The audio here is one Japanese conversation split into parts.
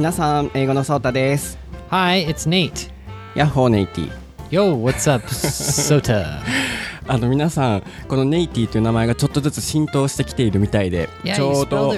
皆さん、英語のソータです。 Hi, it's Nate. ヤッホーネイティ。 Yo, what's up, Sota? あの皆さん、このネイティという名前がちょっとずつ浸透してきているみたいで、Yeah, ちょうど.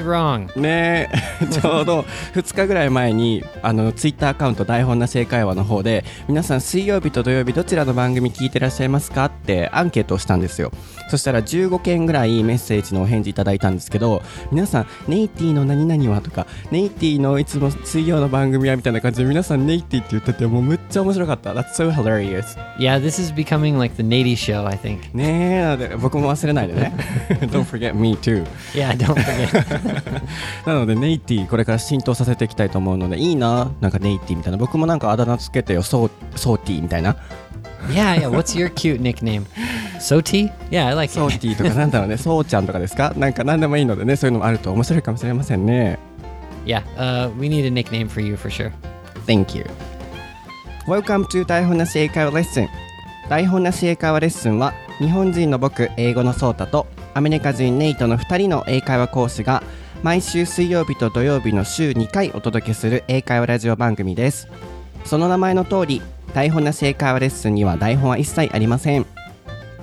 ね えちょうど2日ぐらい前にあのツイッターアカウント台本なし英会話の方で皆さん水曜日と土曜日どちらの番組聞いてらっしゃいますかってアンケートをしたんですよそしたら15件ぐらいメッセージのお返事いただいたんですけど皆さんネイティの何々はとかネイティのいつも水曜の番組はみたいな感じで皆さんネイティって言っててもうむっちゃ面白かった That's so hilarious Yeah, this is becoming like the Nady show, I think. ねえなので僕も忘れないでね Don't forget me too Yeah, don't forget. なのでネイティこれから浸透させていきたいと思うのでいいな？なんかネイティみたいな僕もなんかあだ名つけてよソーソーティみたいな yeah, yeah. What's your cute nickname? Soti? Yeah, I like ソ it. ーティとかなんだろうねソーちゃんとかですか？なんか何でもいいのでねそういうのもあると面白いかもしれませんね Yeah, uh, we need a nickname for you for sure. Thank you Welcome to 台本なし英会話レッスン台本なし英会話レッスンは日本人の僕英語のソータとアメリカ人ネイトの2人の英会話講師が毎週水曜日と土曜日の週2回お届けする英会話ラジオ番組です。その名前の通り台本なし英会話レッスンには台本は一切ありません。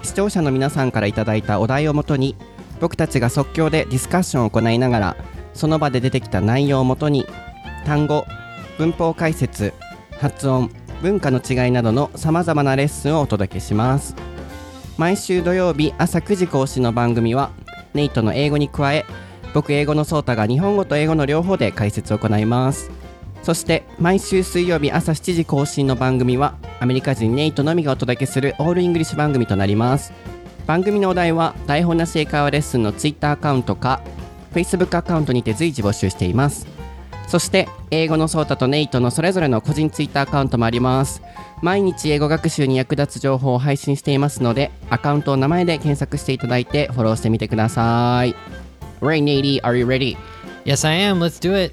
視聴者の皆さんからいいたお題をもとに僕たちが即興でディスカッションを行いながらその場で出てきた内容をもとに単語文法解説発音文化の違いなどのさまざまなレッスンをお届けします。毎週土曜日朝9時更新の番組はネイトの英語に加え僕英語のソータが日本語と英語の両方で解説を行います。そして毎週水曜日朝7時更新の番組はアメリカ人ネイトのみがお届けする all English 番組となります。番組のお題は台本なし英会話レッスンの Twitter アカウントか Facebook アカウントにて随時募集しています。そして英語のソータとネイトのそれぞれの個人ツイッターアカウントもあります毎日英語学習に役立つ情報を配信していますのでアカウントを名前で検索していただいてフォローしてみてください Ray Nady, are you ready? Yes, I am. Let's do it.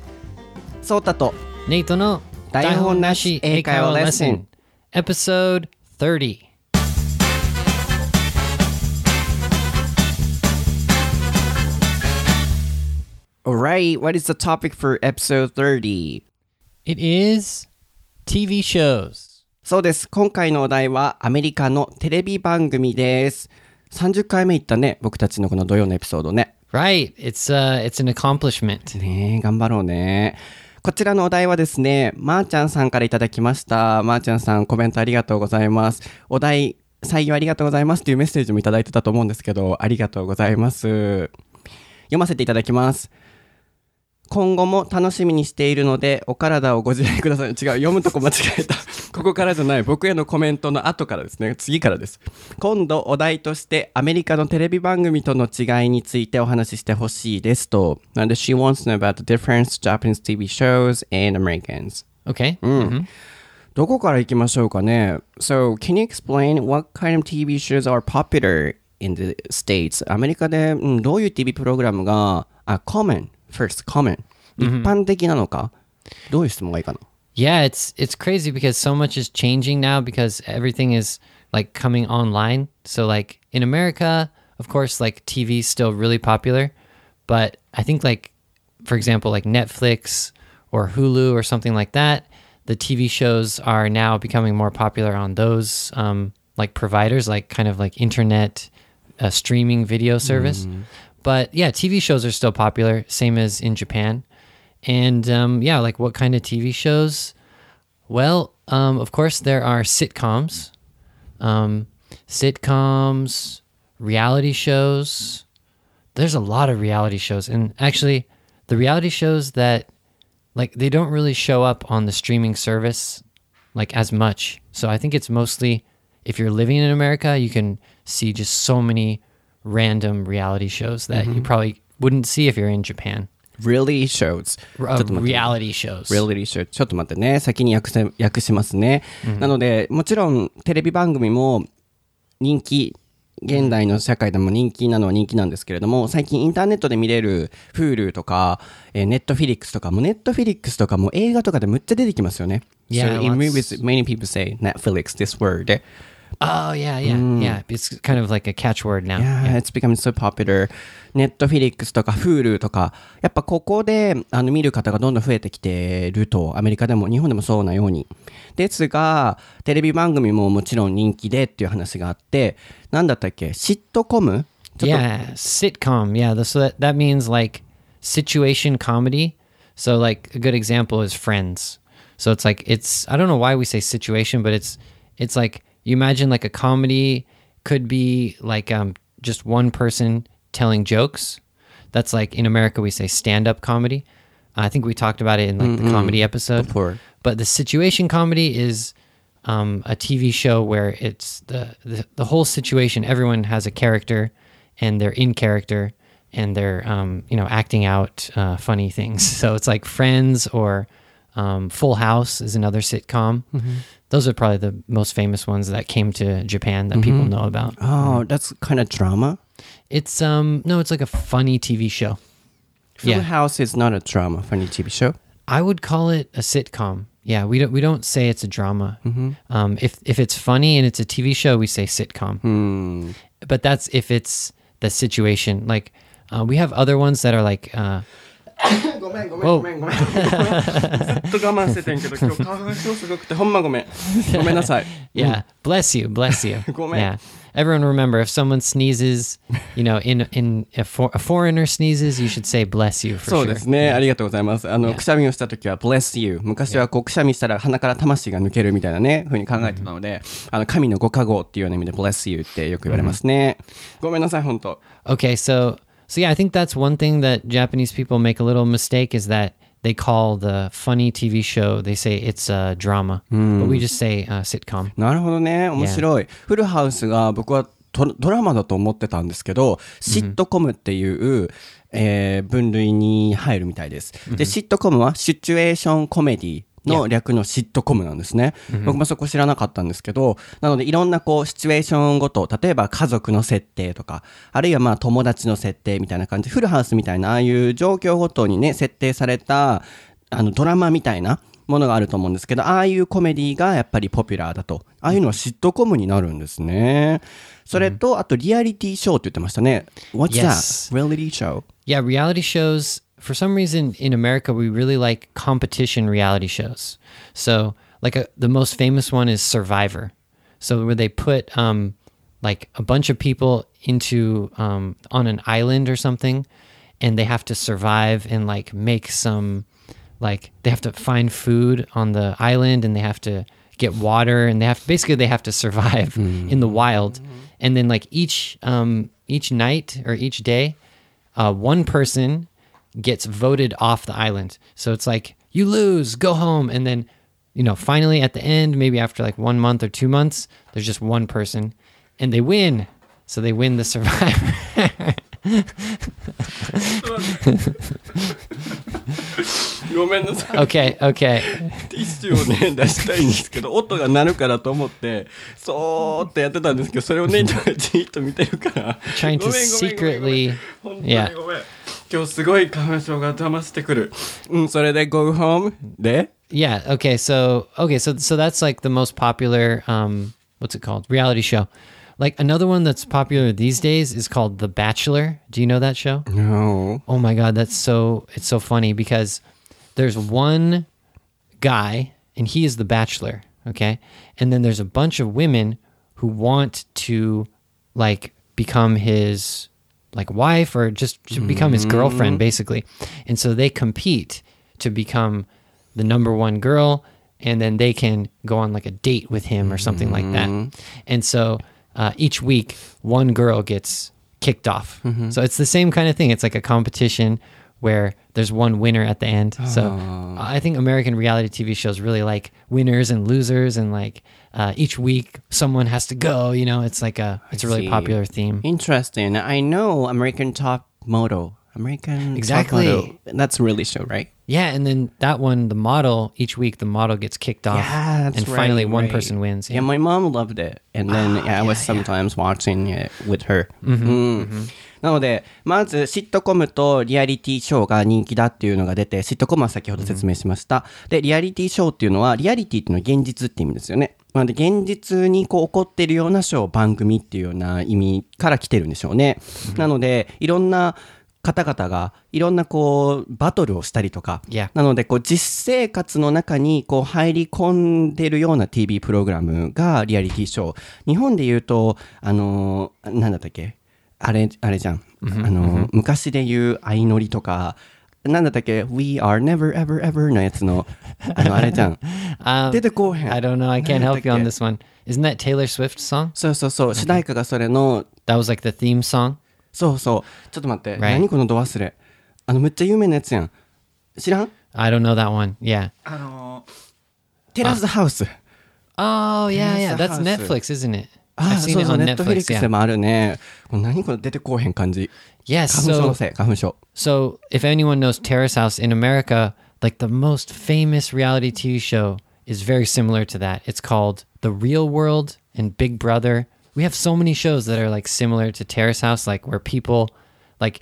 ソータと Nate no 台本なし英会話レッスン Episode 30. Alright, what is the topic for episode 30? It is TV shows. そうです。今回のお題はアメリカのテレビ番組です。30回目いったね、僕たちのこの土曜のエピソードね。Right. It's uh it's an accomplishment. ねえ、頑張ろうね。こちらのお題はですね、まー、ちゃんさんからいただきました。まー、ちゃんさん、コメントありがとうございます。お題、採用ありがとうございますっていうメッセージもいただいてたと思うんですけど、ありがとうございます。読ませていただきます。今後も楽しみにしているので、お体をご自愛ください。違う、読むとこ間違えた。ここからじゃない。僕へのコメントの後からですね。次からです。今度お題として、アメリカのテレビ番組との違いについてお話ししてほしいですと。なんで、she wants to know about the difference Japanese TV shows and Americans. Okay. Mhm. どこから行きましょうかね ?So, can you explain what kind of TV shows are popular in the States? アメリカで、うん、どういう TV プログラムが、あ、common, first, common. 一般的なのか、どういう質問がいいかな Yeah, it's it's crazy because so much is changing now because everything is like coming online. So like in America, of course, like TV is still really popular, but I think like for example, like Netflix or Hulu or something like that, the TV shows are now becoming more popular on those um, like providers, like kind of like internet uh, streaming video service. But yeah, TV shows are still popular, same as in Japan. And um, yeah, like what kind of TV shows? Well, um, of course, there are sitcoms, um, sitcoms, reality shows. There's a lot of reality shows, and actually, the reality shows that like they don't really show up on the streaming service like as much. So I think it's mostly if you're living in America, you can see just so many random reality shows that you probably wouldn't see if you're in Japan. ?Really shows. Uh, ちょっと待って reality shows. reality show ちょっと待ってね。先に訳せ訳しますね。なので、もちろんテレビ番組も人気、現代の社会でも人気なのは人気なんですけれども、最近インターネットで見れる Hulu とか、えー、Netflix とかも、Netflix とかも映画とかでむっちゃ出てきますよね。Yeah, so in lots- movies, many people say Netflix, this word. Oh yeah, yeah, yeah. It's kind of like a catchword now. Yeah, it's becoming so popular. Netflix とか Hulu とか、やっぱここであの見る方がどんどん増えてきてると、アメリカでも日本でもそうなように。ですが、テレビ番組ももちろん人気でっていう話があって、なんだったっけシットコムちょっと Yeah, sitcom. Yeah, th- so that, that means like situation comedy. So like a good example is Friends. So it's like it's I don't know why we say situation, but it's it's like you imagine like a comedy could be like um just one person telling jokes. That's like in America we say stand-up comedy. I think we talked about it in like the comedy episode. Before. But the situation comedy is um, a TV show where it's the, the the whole situation. Everyone has a character, and they're in character, and they're um, you know acting out uh, funny things. So it's like Friends or um, Full House is another sitcom. Those are probably the most famous ones that came to Japan that people know about. Oh, that's kind of drama. It's um no, it's like a funny TV show. Full Yeah. House is not a drama, funny TV show. I would call it a sitcom. Yeah, we don't we don't say it's a drama. Um, if if it's funny and it's a TV show, we say sitcom. But that's if it's the situation. Like uh, we have other ones that are like uh, ごめんごめんごめんごめん。ずっと我慢しててんけど、今日花粉症すごくて、ほんまごめん。ごめんなさい。yeah, bless you, bless you. ごめん。yeah. Everyone remember if someone sneezes, you know, in in a, for, a foreigner sneezes, you should say bless you for そう sure. ですね。ありがとうございます。あの.くしゃみをした時は bless you。昔はこう、くしゃみしたら鼻から魂が抜けるみたいなね、ふうに考えてたので、あの、神のご加護っていうような意味で bless you ってよく言われますね。ごめんなさい、本当 Okay, so so yeah, I think that's one thing that Japanese people make a little mistake is that they call the funny TV show they say it's a drama, but we just say uh, sitcom. なるほどね。面白い。フルハウスが僕はドドラマだと思ってたんですけど、シットコムっていう、えー分類に入るみたいです。で、シットコムはシチュエーションコメディの略のシットコムなんですね。僕もそこ知らなかったんですけど、なのでいろんなこうシチュエーションごと、例えば家族の設定とか、あるいはまあ友達の設定みたいな感じ、フルハウスみたいなああいう状況ごとにね、設定されたあのドラマみたいなものがあると思うんですけど、ああいうコメディがやっぱりポピュラーだと。ああいうのはシットコムになるんですね。それと、あとリアリティショーって言ってましたね。What's that? Reality show? Yeah, reality shows. For some reason in America, we really like competition reality shows. So, like a, the most famous one is Survivor. So where they put um, like a bunch of people into um, on an island or something, and they have to survive and like make some like they have to find food on the island and they have to get water and they have basically they have to survive in the wild and then like each um each night or each day uh one person gets voted off the island so it's like you lose go home and then you know finally at the end maybe after like one month or two months there's just one person and they win so they win the survivor ごめんなさい。 okay okay ティッシュをね、出したいんですけど、音が鳴るからと思って、そーってやってたんですけど、それをね、じーっと見てるから。 trying to ごめんごめんごめんごめん secretly 本当に yeah ごめん。 今日すごい花粉症が邪魔してくる。うん、それで go home で Yeah. Okay. So okay. So so that's like the most popular. Um, what's it called? Reality show. Like another one that's popular these days is called The Bachelor. Do you know that show? No. Oh my god, that's so it's so funny because there's one guy and he is the bachelor, okay? And then there's a bunch of women who want to like become his like wife or just to become his girlfriend mm-hmm. basically. And so they compete to become the number one girl and then they can go on like a date with him or something like that. Mm-hmm. And so uh, each week one girl gets kicked off. Mm-hmm. So it's the same kind of thing. It's like a competition where there's one winner at the end. So oh. I think American reality TV shows really like winners and losers, and like uh, each week someone has to go. You know, it's like a it's a really see. popular theme. Interesting. I know American Top Model. American Top Exactly. Model. That's a really show, right? Yeah, and then that one, the model each week, the model gets kicked off, Yeah, that's and finally right, one right. person wins. Yeah, my mom loved it. And then yeah, I was sometimes watching it with her. うんなので、まず、シットコムとリアリティショーが人気だっていうのが出て、シットコムは先ほど説明しました。で、リアリティショーっていうのは、リアリティっていうのは現実って意味ですよね。 なので現実にこう起こっているようなショー番組っていうような意味から来てるんでしょうね。なのでいろんな方々がいろんなこうバトルをしたりとか、Yeah. なのでこう実生活の中にこう入り込んでるような TV プログラムがリアリティショー。日本で言うとあのーなんだったっけ？あれあれじゃん、あのー昔で言う相乗りとかなんだったっけ We are never ever ever のやつのあのあれじゃん Um, 出てこうへん I don't know. I can't help you on け this one. Isn't that Taylor Swift song? そうそうそう主題歌がそれの That was like the theme song. そうそうちょっと待って、Right. 何このド忘れあのめっちゃ有名なやつやん知らん I don't know that one. Yeah. あのーテラスハウス Oh yeah, yeah. That's. Netflix, isn't it? あ I've そ seen う it そう on ネットフリッ Netflix. クス Yeah. でもあるねもう何これ出てこうへん感じ Yes. 花粉症の So せい花粉症 so if anyone knows Terrace House in America, like the most famous reality TV show is very similar to that. It's called The Real World and Big Brother. We have so many shows that are like similar to Terrace House, like where people, like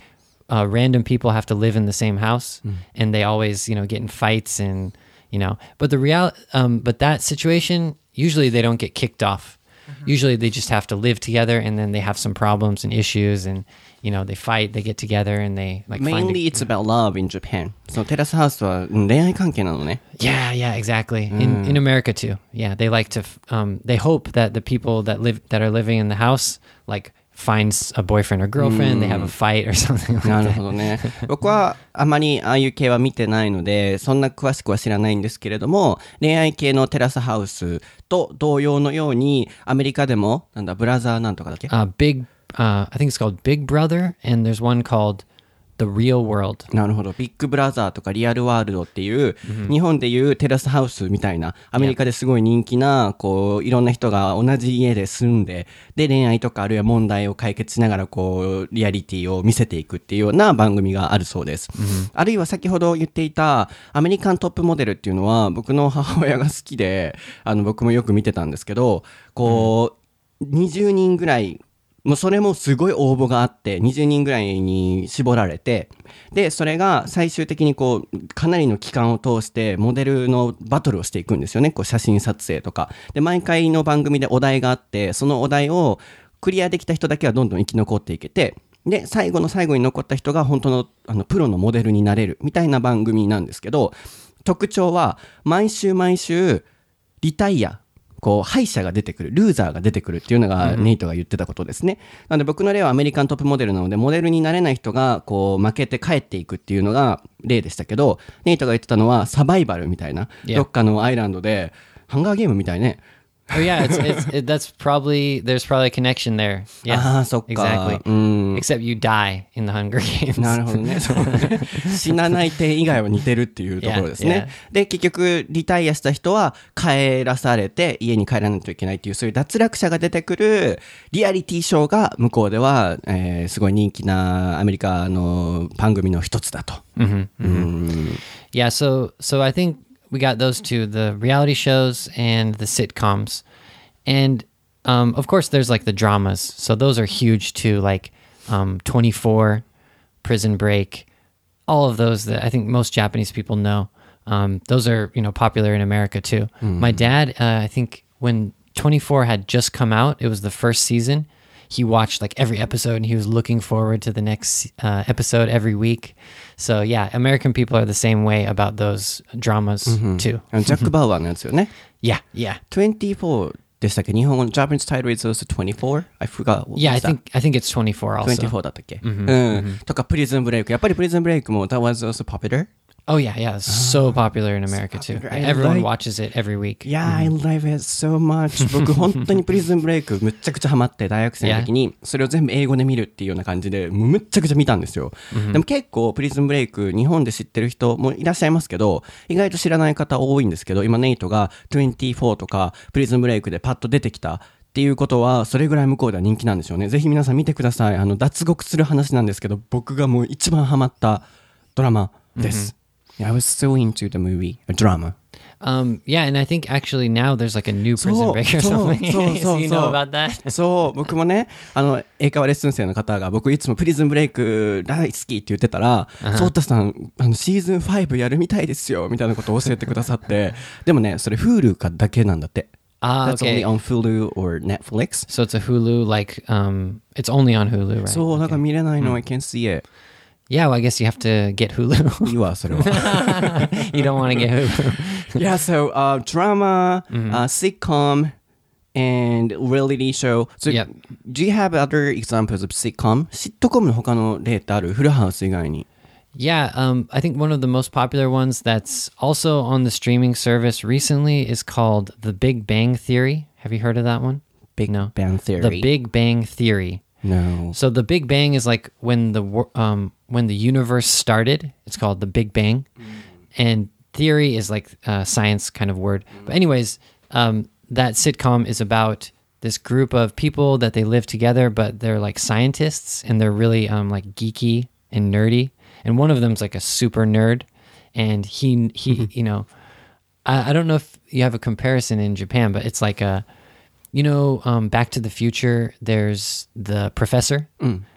uh, random people, have to live in the same house, and they always, you know, get in fights and you know. But the real, um, but that situation usually they don't get kicked off. Mm-hmm. Usually they just have to live together and then they have some problems and issues and you know they fight, they get together and they like mainly a, it's about love in Japan. So Terrace House Yeah, yeah, exactly. Mm. In in America too. Yeah, they like to um, they hope that the people that live that are living in the house like finds a boyfriend or girlfriend. They have a fight or something like なる that. ほどね僕はあまりああいう系は見てないのでそんな詳しくは知らないんですけれども恋愛系のテラスハウスと同様のようにアメリカでもなんだブラザーなんとかだっけ Uh, big. Uh, I think it's called Big Brother, and there's one called The Real World. なるほど。ビッグブラザーとかリアルワールドっていう、日本でいうテラスハウスみたいな、アメリカですごい人気な、こう、いろんな人が同じ家で住んで、で、恋愛とかあるいは問題を解決しながら、こう、リアリティを見せていくっていうような番組があるそうです。あるいは先ほど言っていた、アメリカントップモデルっていうのは、僕の母親が好きで、あの、僕もよく見てたんですけど、こう、20人ぐらいもうそれもすごい応募があって20人ぐらいに絞られてでそれが最終的にこうかなりの期間を通してモデルのバトルをしていくんですよね。こう写真撮影とか。で毎回の番組でお題があってそのお題をクリアできた人だけはどんどん生き残っていけてで最後の最後に残った人が本当のあのプロのモデルになれるみたいな番組なんですけど特徴は毎週毎週リタイアこう敗者が出てくるルーザーが出てくるっていうのがネイトが言ってたことですね、なので僕の例はアメリカントップモデルなのでモデルになれない人がこう負けて帰っていくっていうのが例でしたけどネイトが言ってたのはサバイバルみたいな.どっかのアイランドでハンガーゲームみたいね Oh yeah, it's, it's it, that's probably there's probably a connection there. Yeah, ああそっか exactly. うん Except you die in the Hunger Games. なるほどね死なない点以外は似てるっていうところですね。で結局リタイアした人は帰らされて家に帰らないといけないっていうそういう脱落者が出てくるリアリティショーが向こうでは、えーすごい人気なアメリカの番組の一つだと。うん、Yeah, so so I think we got those two, the reality shows and the sitcoms. And um, of course there's like the dramas. So those are huge too, like um, 24, Prison Break, all of those that I think most Japanese people know. Um, those are, you know, popular in America too. My dad, uh, I think when 24 had just come out, it was the first season He watched like every episode and he was looking forward to the next uh, episode every week. So yeah, American people are the same way about those dramas too. あのジャック・バウアーのやつよね。 Yeah, yeah. 24でしたっけ日本語の Japanese title is also 24? I forgot. What Yeah, I was that? think I think it's 24 also. 24だったっけ、うん、とかプリズンブレイクやっぱりプリズンブレイクも That was also popular? Oh yeah, yeah. It's so popular in America too. popular. I Everyone like- watches it every week. Yeah, I love it so much. 僕本当にプリズンブレイクむっちゃくちゃハマって大学生の時にそれを全部英語で見るっていうような感じでむっちゃくちゃ見たんですよ。でも結構プリズンブレイク日本で知ってる人もいらっしゃいますけど意外と知らない方多いんですけど今ネイトが24とかプリズンブレイクでパッと出てきたっていうことはそれぐらい向こうでは人気なんでしょうね。ぜひ皆さん見てください。あの脱獄する話なんですけど僕がもう一番ハマったドラマです。Yeah, I was so into the movie, a drama. Um, yeah, and I think actually now there's like a new prison So- break or so- something. so- So so- you know so. about that? そう、僕もね、あの、英会話レッスン生の方が、僕いつもプリズンブレイク大好きって言ってたら、ソータさん、あの、シーズン5やるみたいですよ、みたいなことを教えてくださって、でもね、それ Hulu かだけなんだって。Ah, That's okay. only on Hulu or Netflix. So it's a Hulu, like, um, it's only on Hulu, right? そう、なんか見れないの、I can't see it. yeah, well, I guess you have to get Hulu. いいわ、それは。 you don't want to get Hulu. yeah, so uh, drama, uh, sitcom, and reality show. So, Yep. do you have other examples of sitcom? シットコムの他の例ってあるフルハウス以外に。 Yeah, um, I think one of the most popular ones that's also on the streaming service recently is called The Big Bang Theory. Have you heard of that one? Big No. Bang Theory. The Big Bang Theory. No. So the Big Bang is like when the um, when the universe started. It's called the Big Bang, and theory is like a science kind of word. But anyways, um, that sitcom is about this group of people that they live together, but they're like scientists and they're really um, like geeky and nerdy. And one of them's like a super nerd, and he he you know, I, I don't know if you have a comparison in Japan, but it's like a you know, um, Back to the Future, there's the professor,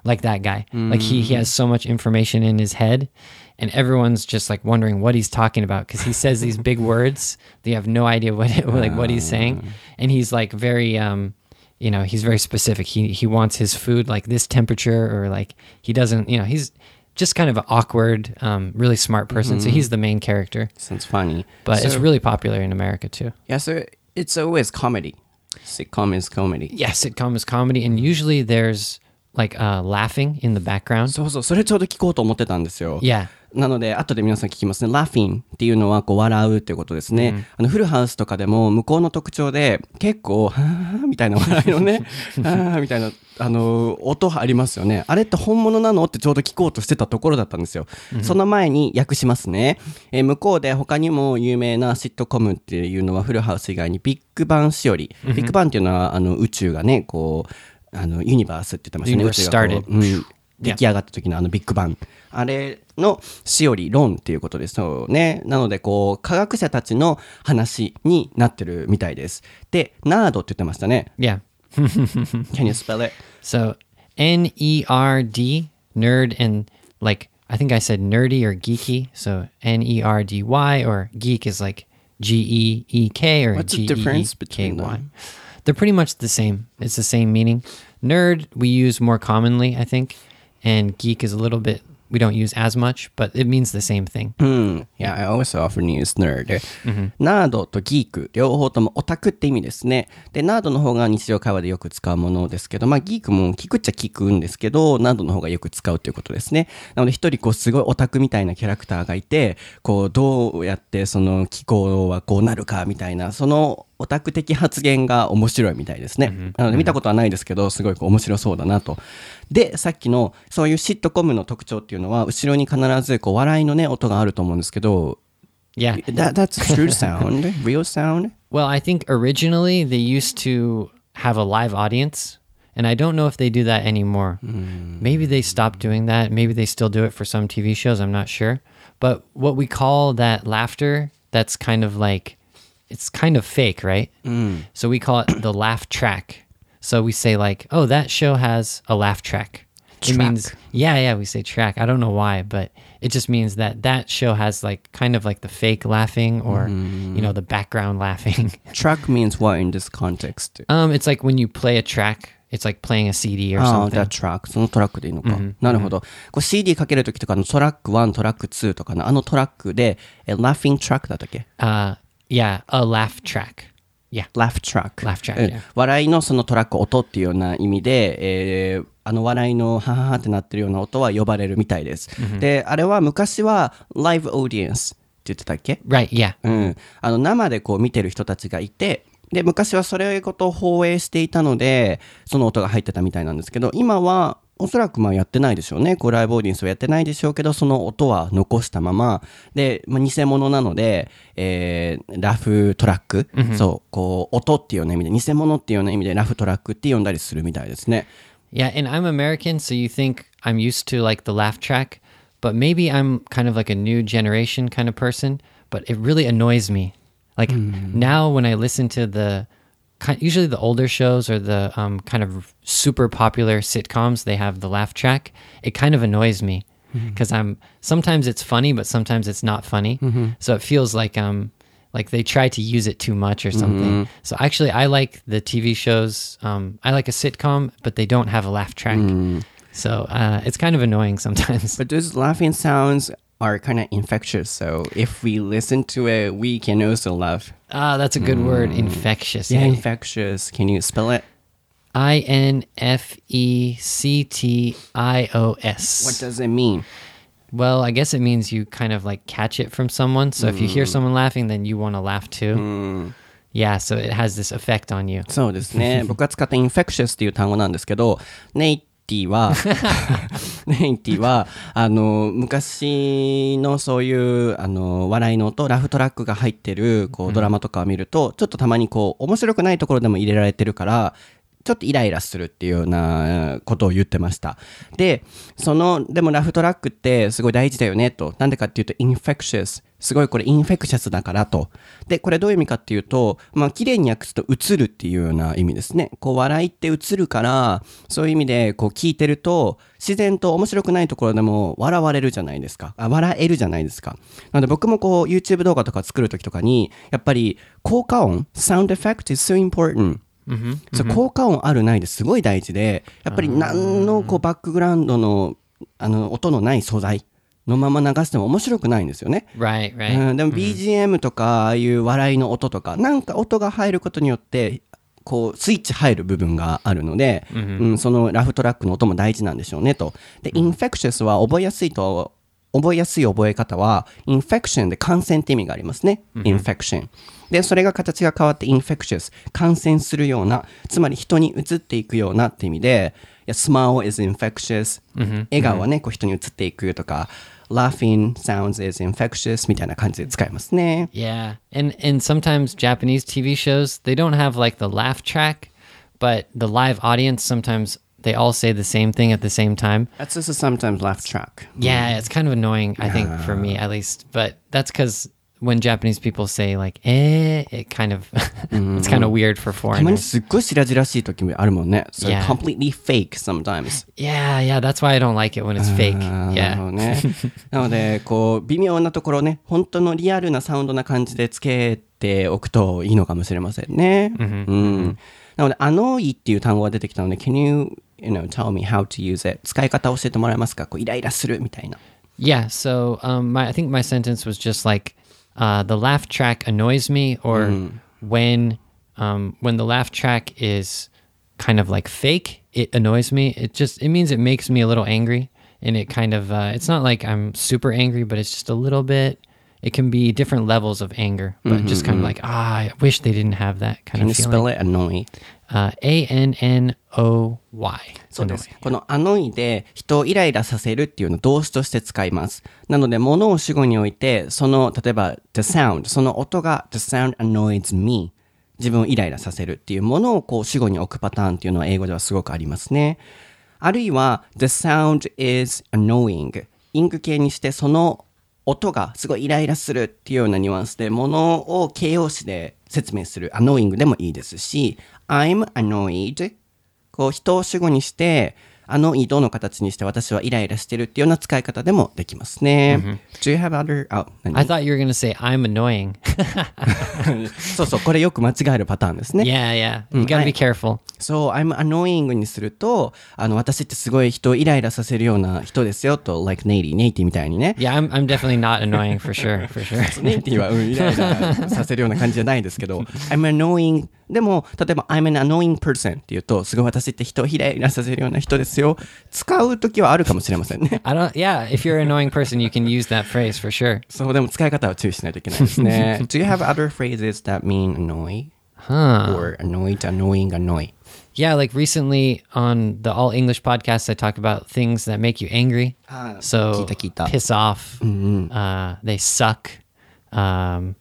like that guy. Like he, he has so much information in his head, and everyone's just like wondering what he's talking about because he says these big words. They have no idea what like what he's saying, and he's like very, um, you know, he's very specific. He he wants his food like this temperature, or like he doesn't, you know, he's just kind of an awkward, um, really smart person. So he's the main character, Sounds funny. but it's really popular in America too. Yeah, so it's always comedy. Sitcom is comedy. yeah, sitcom is comedy, and usually there's like uh, laughing in the background. そうそう、それちょうど聞こうと思ってたんですよ。Yeah. なので、後で皆さん聞きますね。laughing っていうのは、こう、笑うっていうことですね。あの、フルハウスとかでも、向こうの特徴で、結構、はぁーみたいな笑いのね、はぁーみたいな、あの、音ありますよね。あれって本物なの？ってちょうど聞こうとしてたところだったんですよ。その前に訳しますね。えー向こうで他にも有名なシットコムっていうのは、フルハウス以外にビッグバンしおり。ビッグバンっていうのは、あの、宇宙がね、こう、あの、ユニバースって言ってましたね。宇宙がこう.うん出来上がった時のあのビッグバン。あれのしおり論っていうことですよね。なので、こう、科学者たちの話になってるみたいです。で、ナードって言ってましたね。Yeah. Can you spell it? So N E R D, nerd, and like I think I said nerdy or geeky. So N E R D Y or geek is like G E E K or What's the G E difference E K between them? They're pretty much the same. It's the same meaning. Nerd we use more commonly, I think, and geek is a little bit we don't use as much, but it means the same thing. うん。Yeah, I also often use nerd. ナードとギーク、両方ともオタクって意味ですね。で、ナードの方が日常会話でよく使うものですけど、まあギークも聞くっちゃ聞くんですけど、ナードの方がよく使うということですね。なので一人こうすごいオタクみたいなキャラクターがいて、こうどうやってその気候はこうなるかみたいな、そのオタク的発言が面白いみたいですね。なので見たことはないですけど、すごいこう面白そうだなと。で、さっきのそういうシットコムの特徴っていうのは、後ろに必ずこう笑いのね、音があると思うんですけど、 Yeah. That, that's true sound, real sound. Well, I think originally they used to have a live audience, and I don't know if they do that anymore. Maybe they stopped doing that. Maybe they still do it for some TV shows. I'm not sure. But what we call that laughter, that's kind of like, it's kind of fake, right? So we call it the laugh track. So we say, like, oh, that show has a laugh track. It means, yeah, yeah, we say track. I don't know why, but it just means that that show has like kind of like the fake laughing or, you know, the background laughing. Track means what in this context? um, it's like when you play a track, it's like playing a CD or ああ、 something. that track. そのトラックでいいのか。なるほど。こう CD かけるときとかのトラック1、トラック2とかのあのトラックで、え laughing track だったっけ Uh, yeah, a laugh track. Yeah. laugh track。Laugh track, うん yeah. 笑いのそのトラック、音っていうような意味で、えーあの笑いのハハハってなってるような音は呼ばれるみたいです。で、あれは昔は live audience って言ってたっけ？Right. Yeah. うん、あの生でこう見てる人たちがいてで昔はそれごと放映していたのでその音が入ってたみたいなんですけど今はおそらくまあやってないでしょうねこうライブオーディエンスはやってないでしょうけどその音は残したままで、まあ、偽物なので、えーラフトラック、そうこう音っていうような意味で偽物っていうような意味でラフトラックって呼んだりするみたいですね Yeah. And I'm American, so you think I'm used to like the laugh track, but maybe I'm kind of like a new generation kind of person, but it really annoys me. Like now when I listen to the ki- usually the older shows or the um, kind of super popular sitcoms, they have the laugh track. It kind of annoys me because I'm sometimes it's funny, but sometimes it's not funny. So it feels like um like they try to use it too much or something. So actually, I like the TV shows. Um, I like a sitcom, but they don't have a laugh track. So uh, it's kind of annoying sometimes. But those laughing sounds are kind of infectious. So if we listen to it, we can also laugh. Ah, that's a good word. Infectious. Yeah, eh? infectious. Can you spell it? I N F E C T I O What S. does it mean? Well, I guess it means you kind of like catch it from someone. So if you hear someone laughing, then you want to laugh too. Yeah, so it has this effect on you. そうですね。僕が使った infectious っていう単語なんですけど、ネイ ティは、ネイティは、あの、昔のそういう、あの、笑いの音、ラフトラックが入ってる、こう、ドラマとかを見ると、ちょっとたまにこう、面白くないところでも入れられてるから、ちょっとイライラするっていうようなことを言ってました。で、その、でもラフトラックってすごい大事だよねと。なんでかっていうと、infectious。すごいこれインフェクシャスだからと。で、これどういう意味かっていうと、まあ、綺麗に訳すと映るっていうような意味ですね。こう、笑いって映るから、そういう意味で、こう、聞いてると、自然と面白くないところでも笑われるじゃないですか。あ、笑えるじゃないですか。なので僕もこう、YouTube 動画とか作るときとかに、やっぱり、効果音、sound effect is so important. そう効果音あるないですごい大事でやっぱり何のこうバックグラウンドのあの音のない素材のまま流しても面白くないんですよね。Right, right. うん、でも BGM とかああいう笑いの音とかなんか音が入ることによってこうスイッチ入る部分があるので、うんそのラフトラックの音も大事なんでしょうねと。で、infectious は覚えやすいと覚えやすい覚え方は infection で感染って意味がありますね。infection。で、それが形が変わって infectious 感染するようなつまり人に移っていくようなって意味でいや smile is infectious、笑顔はねこう人に移っていくとか laughing sounds is infectious みたいな感じで使いますね。 Yeah. And and sometimes Japanese TV shows, they don't have like the laugh track, but the live audience sometimes they all say the same thing at the same time. That's just a sometimes laugh track. Yeah, it's kind of annoying, I think, for me at least. But that's because when Japanese people say like "eh," it kind of it's kind of weird for たまに foreigners. すっごい白々しい時もあるもんね。So Yeah. completely fake sometimes. Yeah, yeah, that's why I don't like it when it's fake. あーなるほ Yeah. どね。なので、こう、微妙なところね、本当のリアルなサウンドな感じでつけておくといいのかもしれませんね。うん。なので、アノイっていう単語が出てきたので、can you, you know, tell me how to use it? 使い方を教えてもらえますかこうイライラするみたいな。Yeah, so um, my, I think my sentence was just like uh, the laugh track annoys me, or when um, when the laugh track is kind of like fake, it annoys me. It just it means it makes me a little angry, and it kind of uh, it's not like I'm super angry, but it's just a little bit. It can be different levels of anger, but just kind of like ah, I wish they didn't have that kind Can you of spell feeling. it? annoy? Uh, A N N O Y. そうです。このアノイで人をイライラさせるっていうのを動詞として使います。なので、物を主語において、その、例えば、the sound、その音が the sound annoys me。自分をイライラさせるっていうものをこう主語に置くパターンっていうのは英語ではすごくありますね。あるいは、the sound is annoying。インク系にしてその音がすごいイライラするっていうようなニュアンスで、ものを形容詞で説明する annoying でもいいですし、I'm annoyed こう人を主語にして、あの移動の形にして私はイライラしてるっていうような使い方でもできますね。Do you have other? あ、何 I thought you were gonna say I'm annoying. そうそう、これよく間違えるパターンですね。yeah, yeah. You gotta be careful. そう、I'm annoying にすると、あの、私ってすごい人をイライラさせるような人ですよと、like ネイティ、ネイティみたいにね。Yeah, I'm I'm definitely not annoying for sure, for sure. ネイティは、うん、イライラさせるような感じじゃないですけど、I'm annoying でも、例えば I'm an annoying person って言うと、すごい私って人をイライラさせるような人ですよ。使うときはあるかもしれませんね。 I don't. Yeah, if you're an annoying person, you can use that phrase for sure. そう、でも使い方は注意しないといけないですね。Do you have other phrases that mean annoy? Huh? Or annoyed, annoying, annoy? Yeah, like recently on the All English podcast, I talked about things that make you angry. Ah, so kita, kita. piss off. Uh, they suck. Um,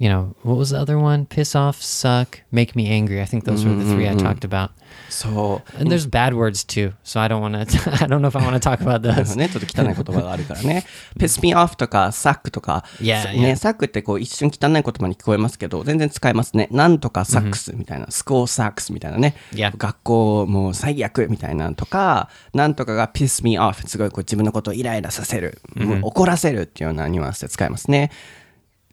you know what was the other one? Piss off, suck, make me angry. I think those were the three I talked about. そう。And there's bad words too. So I don't want to. I don't know if I want to talk about those. どね、ちょっと汚い言葉があるからね。piss me off とか suck とか。Yeah, さね、suck ってこう一瞬汚い言葉に聞こえますけど、全然使えますね。なんとか sucks みたいな、school sucks みたいなね。Yeah. 学校もう最悪みたいなのとか、なんとかが piss me off すごいこう自分のことをイライラさせる、怒らせるっていうようなニュアンスで使えますね。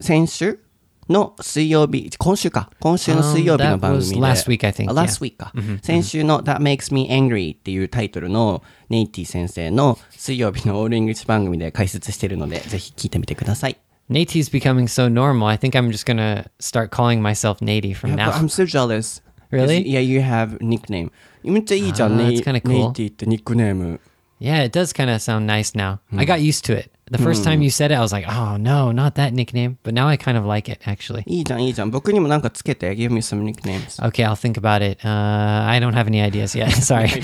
先週の水曜日、今週か。今週の水曜日の番組で。 Um, that was last week, I think, Ah, last week か。先週の That Makes Me Angry っていうタイトルのネイティ先生の水曜日のオールイングリッシュ番組で解説しているので、ぜひ聞いてみてください。 Nate's becoming so normal. I think I'm just gonna start calling myself Nate from Yeah, but now. I'm so jealous. Really? Yeah, you have nickname. めっちゃいいじゃん、 Ah, ネイ that's kinda cool. ネイティってニックネーム。 Yeah, it does kind of sound nice now. I got used to it. The first time you said it, I was like, oh no, not that nickname. But now I kind of like it, actually. いいじゃん、いいじゃん。僕にもなんかつけて。Give me some nicknames. Okay, I'll think about it. Uh, I don't have any ideas yet. Sorry.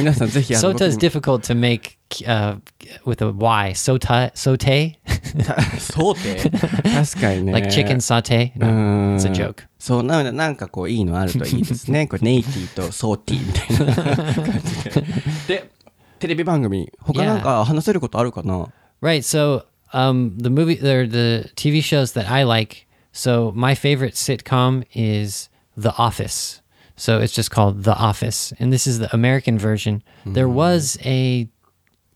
皆さんぜひあの Sota is 僕に difficult to make uh, with a Y. Sota, saute? そうて確かにね。 Like chicken saute? う No, ん it's a joke. そう、なのでなんかこういいのあるといいですね。これネイティとソーティみたいな感じで。で、テレビ番組、他なんか話せることあるかな Right. So, um, the movie or the TV shows that I like. So, my favorite sitcom is The Office. So it's just called The Office, and this is the American version. There was a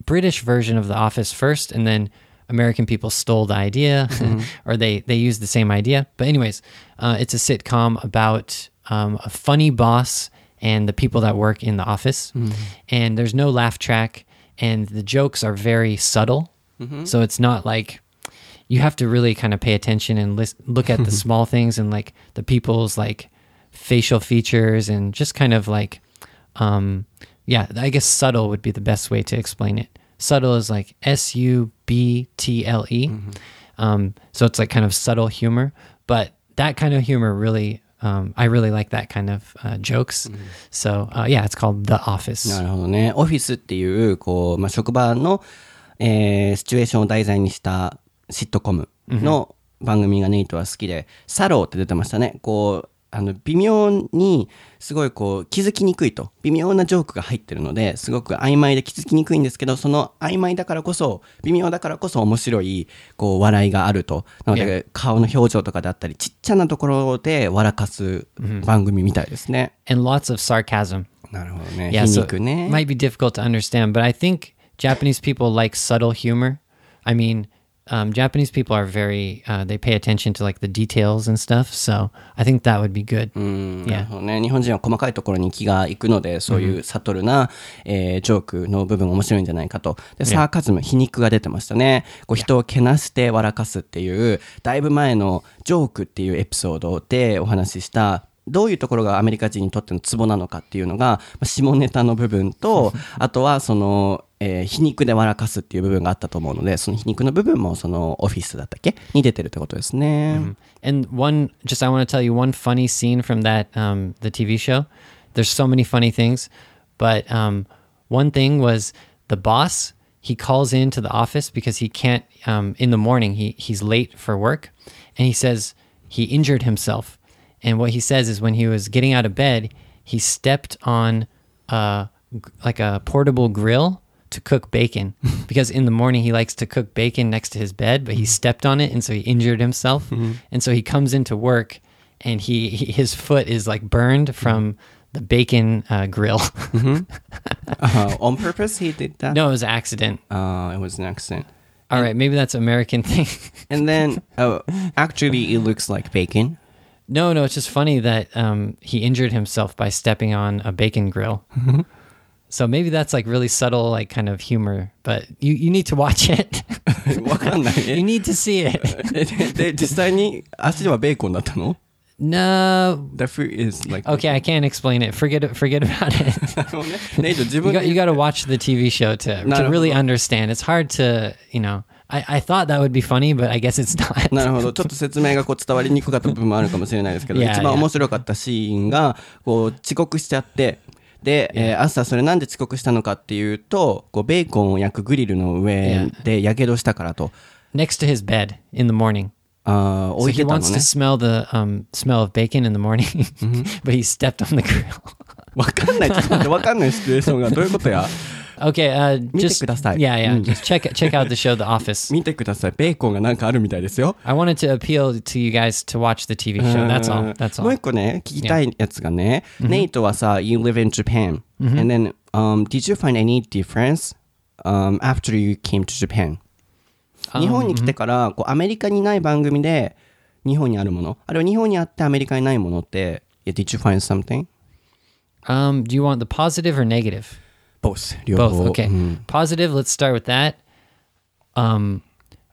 British version of The Office first, and then American people stole the idea, or they they used the same idea. But anyways, uh, it's a sitcom about um, a funny boss and the people that work in the office, and there's no laugh track, and the jokes are very subtle. So it's not like you have to really kind of pay attention and list, look at the small things and like the people's like facial features and just kind of like um yeah i guess subtle would be the best way to explain it subtle is like s-u-b-t-l-e um so it's like kind of subtle humor but that kind of humor really um, I really like that kind of uh, jokes. So uh, yeah, it's called The Office. なるほどね。オフィスっていう、こう、まあ、職場の、 えーシチュエーションを題材にしたシットコムの番組がネイトは好きで、サローって出てましたね。こう、あの、微妙に、すごいこう、気づきにくいと。微妙なジョークが入ってるので、すごく曖昧で気づきにくいんですけど、その曖昧だからこそ、微妙だからこそ面白い、こう、笑いがあると。なので、顔の表情とかだったり、ちっちゃなところで笑かす番組みたいですね。And lots of sarcasm. なるほどね。Yeah, 皮 so 肉ね。it might be difficult to understand, but I think Japanese people like subtle humor. I mean, um, Japanese people are very uh, they pay attention to like the details and stuff. So I think that would be good. なるほどね、日本人は細かいところに気がいくので、そういうサトルな、えージョークの部分面白いんじゃないかと。で、サーカズム、皮肉が出てましたね。こう人をけなして笑かすっていう、だいぶ前のジョークっていうエピソードでお話しした、どういうところがアメリカ人にとってのツボなのかっていうのが、まあ下ネタの部分と、あとはその、えー皮肉で笑かすっていう部分があったと思うので、その皮肉の部分もそのオフィスだったっけに出てるってことですね。And one, just I want to tell you one funny scene from that um, the TV show. There's so many funny things, but um, one thing was the boss. He calls into the office because he can't. Um, in the morning, he he's late for work, and he says he injured himself. And what he says is when he was getting out of bed, he stepped on uh, like a portable grill to cook bacon because in the morning he likes to cook bacon next to his bed, but he stepped on it and so he injured himself. And so he comes into work and he, he his foot is like burned from the bacon uh, grill. Uh, on purpose he did that? no, it was an accident. Uh, it was an accident. All right, maybe that's American thing. And then, oh, actually, it looks like bacon. no, no, it's just funny that um, he injured himself by stepping on a bacon grill. So maybe that's like really subtle, like kind of humor, but you, you need to watch it. わかんない you ね。 need to see it. えでで、実際に足はベーコンだったの No. ?The fruit is like... Okay, I can't explain it. Forget it. Forget about it. なるほどねネイト自 you 分 got で you got to watch the TV show to, No, to no, really no. understand. It's hard to you know. I, I thought that would be funny, but I guess it's not. なるほど。ちょっと説明がこう伝わりにくかった部分もあるかもしれないですけど、Yeah, 一番.面白かったシーンが、こう遅刻しちゃって、で、えー朝それなんで遅刻したのかっていうと、こうベーコンを焼くグリルの上でやけどしたからと、Next to his bed in the morning. あー So 置い he てたの wants ね to。smell the um, smell of bacon in the morning, but he stepped on the grill. わかんない。ちょっと待って、わかんないシチュエーションがどういうことや？Okay, uh, 見て just ください。 yeah, yeah. うん Just check check out the show, The Office. 見てください。ベーコンがなんかあるみたいですよ。 I wanted to appeal to you guys to watch the TV show. That's all. That's もう all. 一個ね、聞きたいやつがね、ネイトはさ、You live in Japan. And then, um, did you find any difference um, after you came to Japan? 日本に来てから、こうアメリカにない番組で、 日本にあるものあるいは日本にあってアメリカにないものって yeah, Did you find something? Um, do you want the positive or negative? Both. Both. Okay. Mm. Positive. Let's start with that. Um,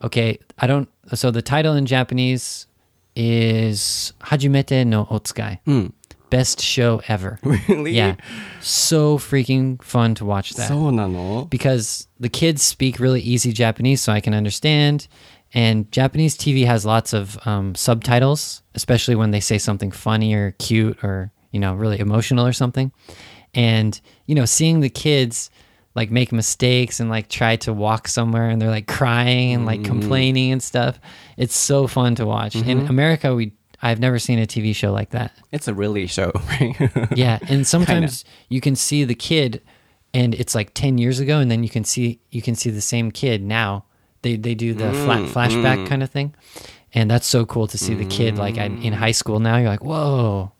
okay. I don't. So the title in Japanese is Hajimete no Otsukai. Mm. Best show ever. Really? Yeah. So freaking fun to watch that. So nano. Because the kids speak really easy Japanese, so I can understand. And Japanese TV has lots of um, subtitles, especially when they say something funny or cute or you know really emotional or something. And you know, seeing the kids like make mistakes and like try to walk somewhere and they're like crying and like mm-hmm. complaining and stuff. It's so fun to watch. In mm-hmm. America, we I've never seen a TV show like that. It's a really show right? Yeah, and sometimes you can see the kid, and it's like ten years ago, and then you can see you can see the same kid now. They they do the flat mm, flashback mm. kind of thing, and that's so cool to see the kid like in in high school now. You're like, whoa,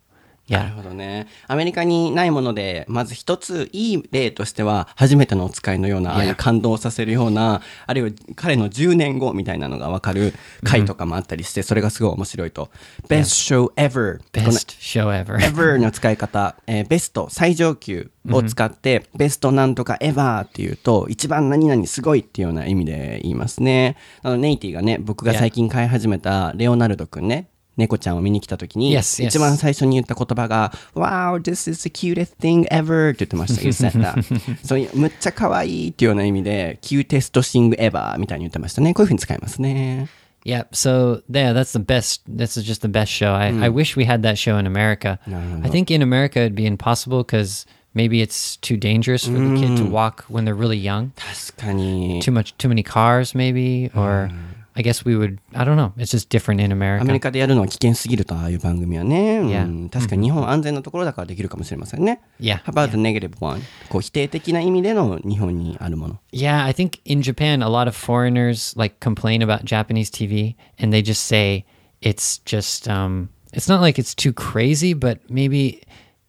なるほどね。アメリカにないもので、まず一ついい例としては、初めてのお使いのような、ああいう感動させるような、あるいは彼の10年後みたいなのがわかる回とかもあったりして、それがすごい面白いと。Best show ever. best show ever. ever の使い方、えーベスト最上級を使って、ベストなんとか ever っていうと、一番何々すごいっていうような意味で言いますね。あの、ネイティがね、僕が最近飼い始めたレオナルドくんね、猫ちゃんを見に来た時に、 Yes, yes. 一番最初に言った言葉が、Wow, this is the cutest thing ever って言ってました。You said that. そういう、むっちゃ可愛いっていうような意味で、cutest thing ever みたいに言ってましたね。こういうふうに使いますね。 Yeah, so yeah, that's the best. This is just the best show. I, I wish we had that show in America. I think in America it'd be impossible because maybe it's too dangerous for the kid to walk when they're really young. 確かに。 Too much, too many cars, maybe, or I guess we would. I don't know. It's just different in アメリ America. カでやるのは危険すぎると、ああいう番組はね。うん Yeah. 確かに日本は安全なところだからできるかもしれませんね。 Yeah, How about the negative one? こう否定的な意味での日本にあるもの。 Yeah, I think in Japan a lot of foreigners like complain about Japanese TV, and they just say it's just. Um, it's not like it's too crazy, but maybe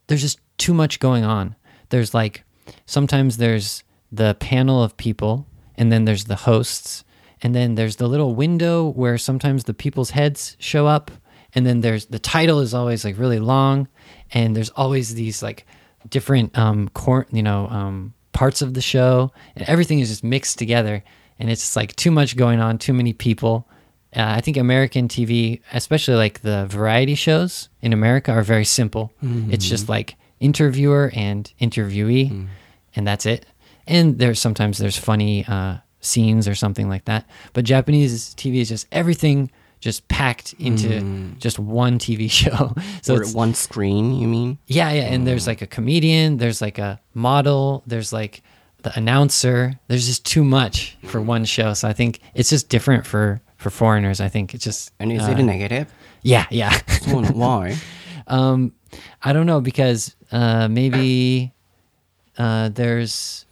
there's just too much going on. There's like sometimes there's the panel of people, and then there's the hosts, and then there's the little window where sometimes the people's heads show up, and then there's the title is always like really long, and there's always these like different um cor- you know um parts of the show, and everything is just mixed together, and it's like too much going on, too many people. Uh, I think American TV, especially like the variety shows in America, are very simple. It's just like interviewer and interviewee, and that's it. And there's sometimes there's funny uh, scenes or something like that. But Japanese TV is just everything just packed into mm. just one TV show. So or it's one screen, you mean? Yeah, yeah. And there's mm. like a comedian, there's like a model, there's like the announcer. There's just too much for mm. one show. So I think it's just different for for foreigners. I think it's just and is uh, it a negative? Yeah, yeah. Why? um, I don't know because uh, maybe uh, there's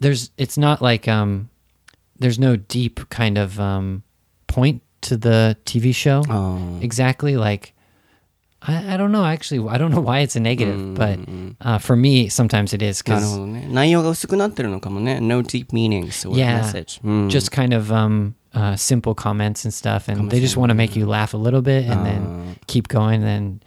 there's it's not like um there's no deep kind of um, point to the TV show oh. exactly. Like I, I, don't know actually. I don't know why it's a negative, mm -hmm. but mm, mm. uh, for me sometimes it is because no deep meanings or yeah, message. Mm. Just kind of um, uh, simple comments and stuff, and they just want to make you laugh a little bit and uh. then keep going. Then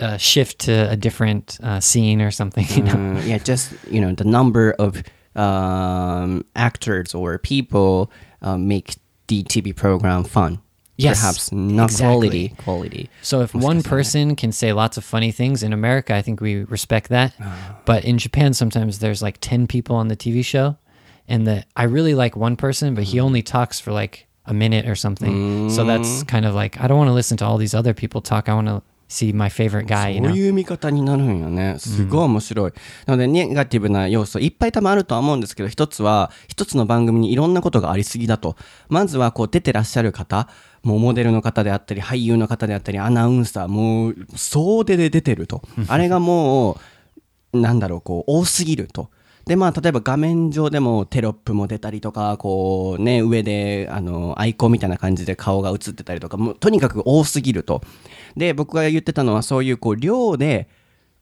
uh, shift to a different uh, scene or something. You know? Uh, yeah, just you know the number of um, actors or people uh, make the TV program fun. Yes, Perhaps not exactly. quality. Quality. So if one person can say lots of funny things in America, I think we respect that. But in Japan, sometimes there's like ten people on the TV show, and the I really like one person, but he only talks for like a minute or something. So that's kind of like I don't want to listen to all these other people talk. I want to see my favorite guy. You そう?いう見方になるんよね。すごい面白い。なので、ネガティブな要素いっぱい多分あるとは思うんですけど、一つは、一つの番組にいろんなことがありすぎだと。まずは、こう、出てらっしゃる方、もうモデルの方であったり、俳優の方であったり、アナウンサー、もう、総出で出てると。あれがもう、なんだろう、こう、多すぎると。で、まあ、例えば画面上でもテロップも出たりとか、こうね、上で、あの、アイコンみたいな感じで顔が映ってたりとか、もうとにかく多すぎると。で、僕が言ってたのは、そういう、こう、量で、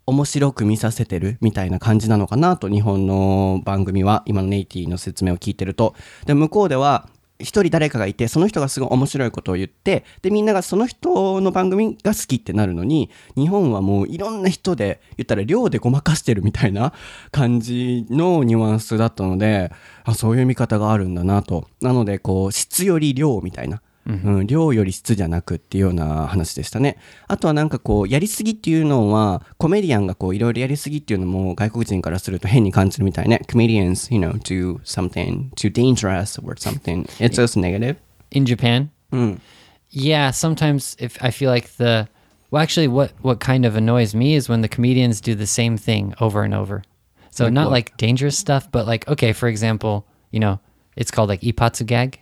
面白く見させてるみたいな感じなのかなと日本の番組は今のネイティの説明を聞いてるとで向こうでは一人誰かがいてその人がすごい面白いことを言ってでみんながその人の番組が好きってなるのに日本はもういろんな人で言ったら量でごまかしてるみたいな感じのニュアンスだったのであそういう見方があるんだなと。なのでこう質より量みたいな。うん、量より質じゃなくっていうような話でしたね。あとはなんかこう、やりすぎっていうのは、コメディアンがこう、いろいろやりすぎっていうのも外国人からすると変に感じるみたいね。comedians, you know, do something too dangerous or something. It's also negative. In Japan, うん。yeah, sometimes if I feel like the well actually what what kind of annoys me is when the comedians do the same thing over and over. So Like not what? like dangerous stuff, but like okay, for example, you know, it's called like ipatsu gag.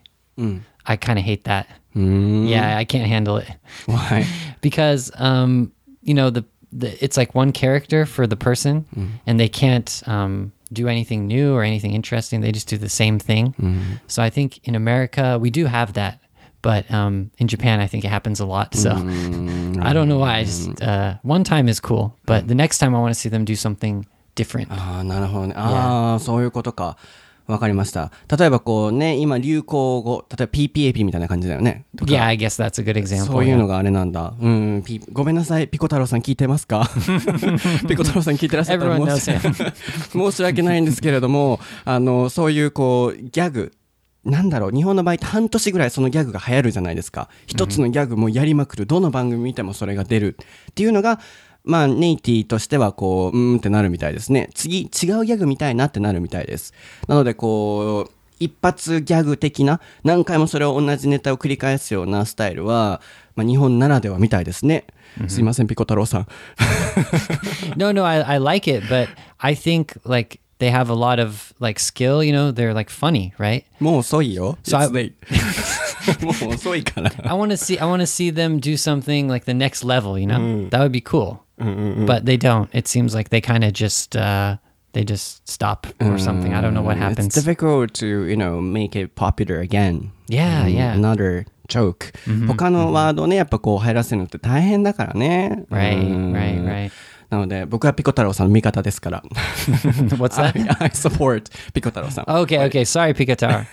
I kind of hate that. Yeah, I can't handle it. Why? because um, you know the, the it's like one character for the person and they can't um, do anything new or anything interesting they just do the same thing so i think in america we do have that but um, in japan i think it happens a lot so i don't know why i just uh, one time is cool but the next time i want to see them do something different ああ、なるほどね。ああ、そういうことか。 わかりました。例えばこうね、今流行語、例えば PPAP みたいな感じだよね。とか yeah i guess that's a good example そういう.のがあれなんだ。うん、ピごめんなさい、ピコ太郎さん聞いてますか？ピコ太郎さん聞いてらっしゃったら申し 申し訳ないんですけれども、あの、そういうこう、ギャグ。なんだろう日本の場合って半年ぐらいそのギャグが流行るじゃないですか一つのギャグもやりまくるどの番組見てもそれが出るっていうのがまあネイティとしてはこううーんってなるみたいですね。次違うギャグ見たいなってなるみたいです。なのでこう一発ギャグ的な何回もそれを同じネタを繰り返すようなスタイルは、まあ、日本ならではみたいですね、すいませんピコ太郎さん。No no I, I like it but i think like they have a lot of like skill you know they're like funny right もう遅いよ So I- It's late もう遅いから I want to see I want to see them do something like the next level, you know? That would be cool. But they don't. It seems like they kind of just uh they just stop or something. I don't know what It's happens. difficult to, you know, make it popular again. Yeah, Mm, yeah. Another joke. 他のワードね、やっぱこう入らせるのって大変だからね。 Right, うん right, right. なので、僕はピコ太郎さんの味方ですから。What's I, that? I support ピコ太郎さん。Okay, okay. Sorry, Pikatar.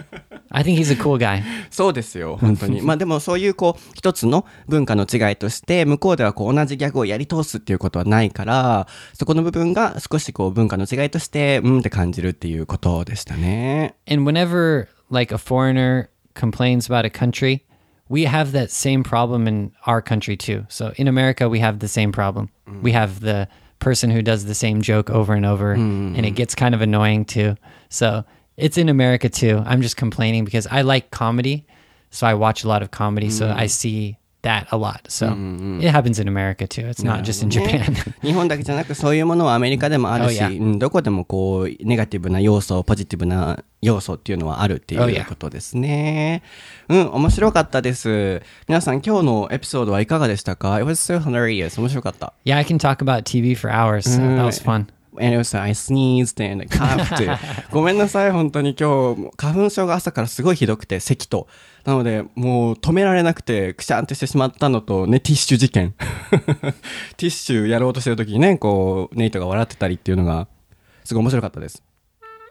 I think he's a cool guy. そうですよ、本当に。まあでもそういうこう、一つの文化の違いとして、向こうではこう同じギャグをやり通すっていうことはないから、そこの部分が少しこう文化の違いとして、うんって感じるっていうことでしたね。And whenever like a foreigner complains about a country, we have that same problem in our country too. So in America, we have the same problem. We have the person who does the same joke over and over, and it mm. gets kind of annoying too. So it's in America too. I'm just complaining because I like comedy. So I watch a lot of comedy. So I mm. see that a lot. So it happens in America too. It's not just in ね Japan. 日本だけじゃなくそういうものはアメリカでもあるし、Oh, yeah. うんどこでもこうネガティブな要素ポジティブな要素っていうのはあるってい Oh, う yeah. ことですね。うん面白かったです。皆さん今日のエピソードはいかがでしたか ?It was so hilarious 面白かった。yeah, I can talk about TV for hours. So that was fun. And also I sneezed and coughed ごめんなさい本当に今日花粉症が朝からすごいひどくて咳となのでもう止められなくてくしゃんってしてしまったのとねティッシュ事件 ティッシュやろうとしてる時にねこうネイトが笑ってたりっていうのがすごい面白かったです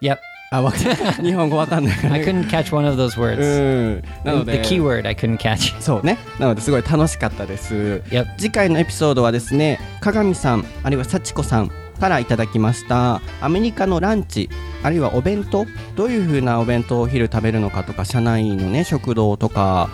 Yep. あわか 日本語わかんないから I ね couldn't catch one of those う words. んなの The で keyword I couldn't catch. そうねなのですごい楽しかったです Yep. 次回のエピソードはですね鏡さんあるいは幸子さんからいただきました。アメリカのランチあるいはお弁当どういう風なお弁当をお昼食べるのかとか社内のね食堂とか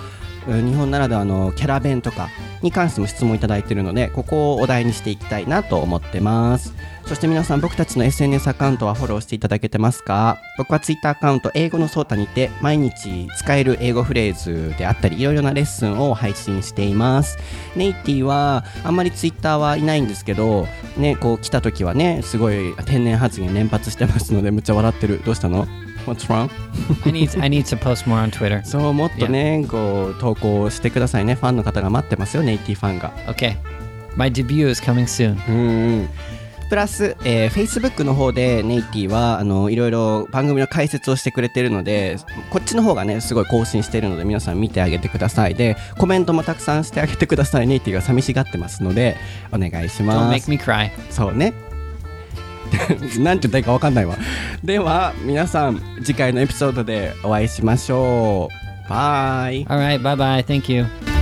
日本ならではのキャラ弁とかに関しても質問いただいているのでここをお題にしていきたいなと思ってます。そして皆さん僕たちの SNS アカウントはフォローしていただけてますか？僕は Twitter アカウント英語のソータにて毎日使える英語フレーズであったりいろいろなレッスンを配信しています。ネイティはあんまり Twitter はいないんですけどねこう来た時はねすごい天然発言連発してますのでむっちゃ笑ってる。どうしたの？What's wrong? I need I need to post more on Twitter. そうもっとねこう投稿してくださいねファンの方が待ってますよネイティファンが Okay. My debut is coming soon. うんうんプラス、えー、Facebook の方でネイティはあのいろいろ番組の解説をしてくれてるのでこっちの方がねすごい更新してるので皆さん見てあげてくださいでコメントもたくさんしてあげてくださいネイティが寂しがってますのでお願いし Don't ま make す me cry. そうね なんて言ったらいいか分かんないわでは皆さん次回のエピソードでお会いしましょうバイ All right, bye bye. Thank you.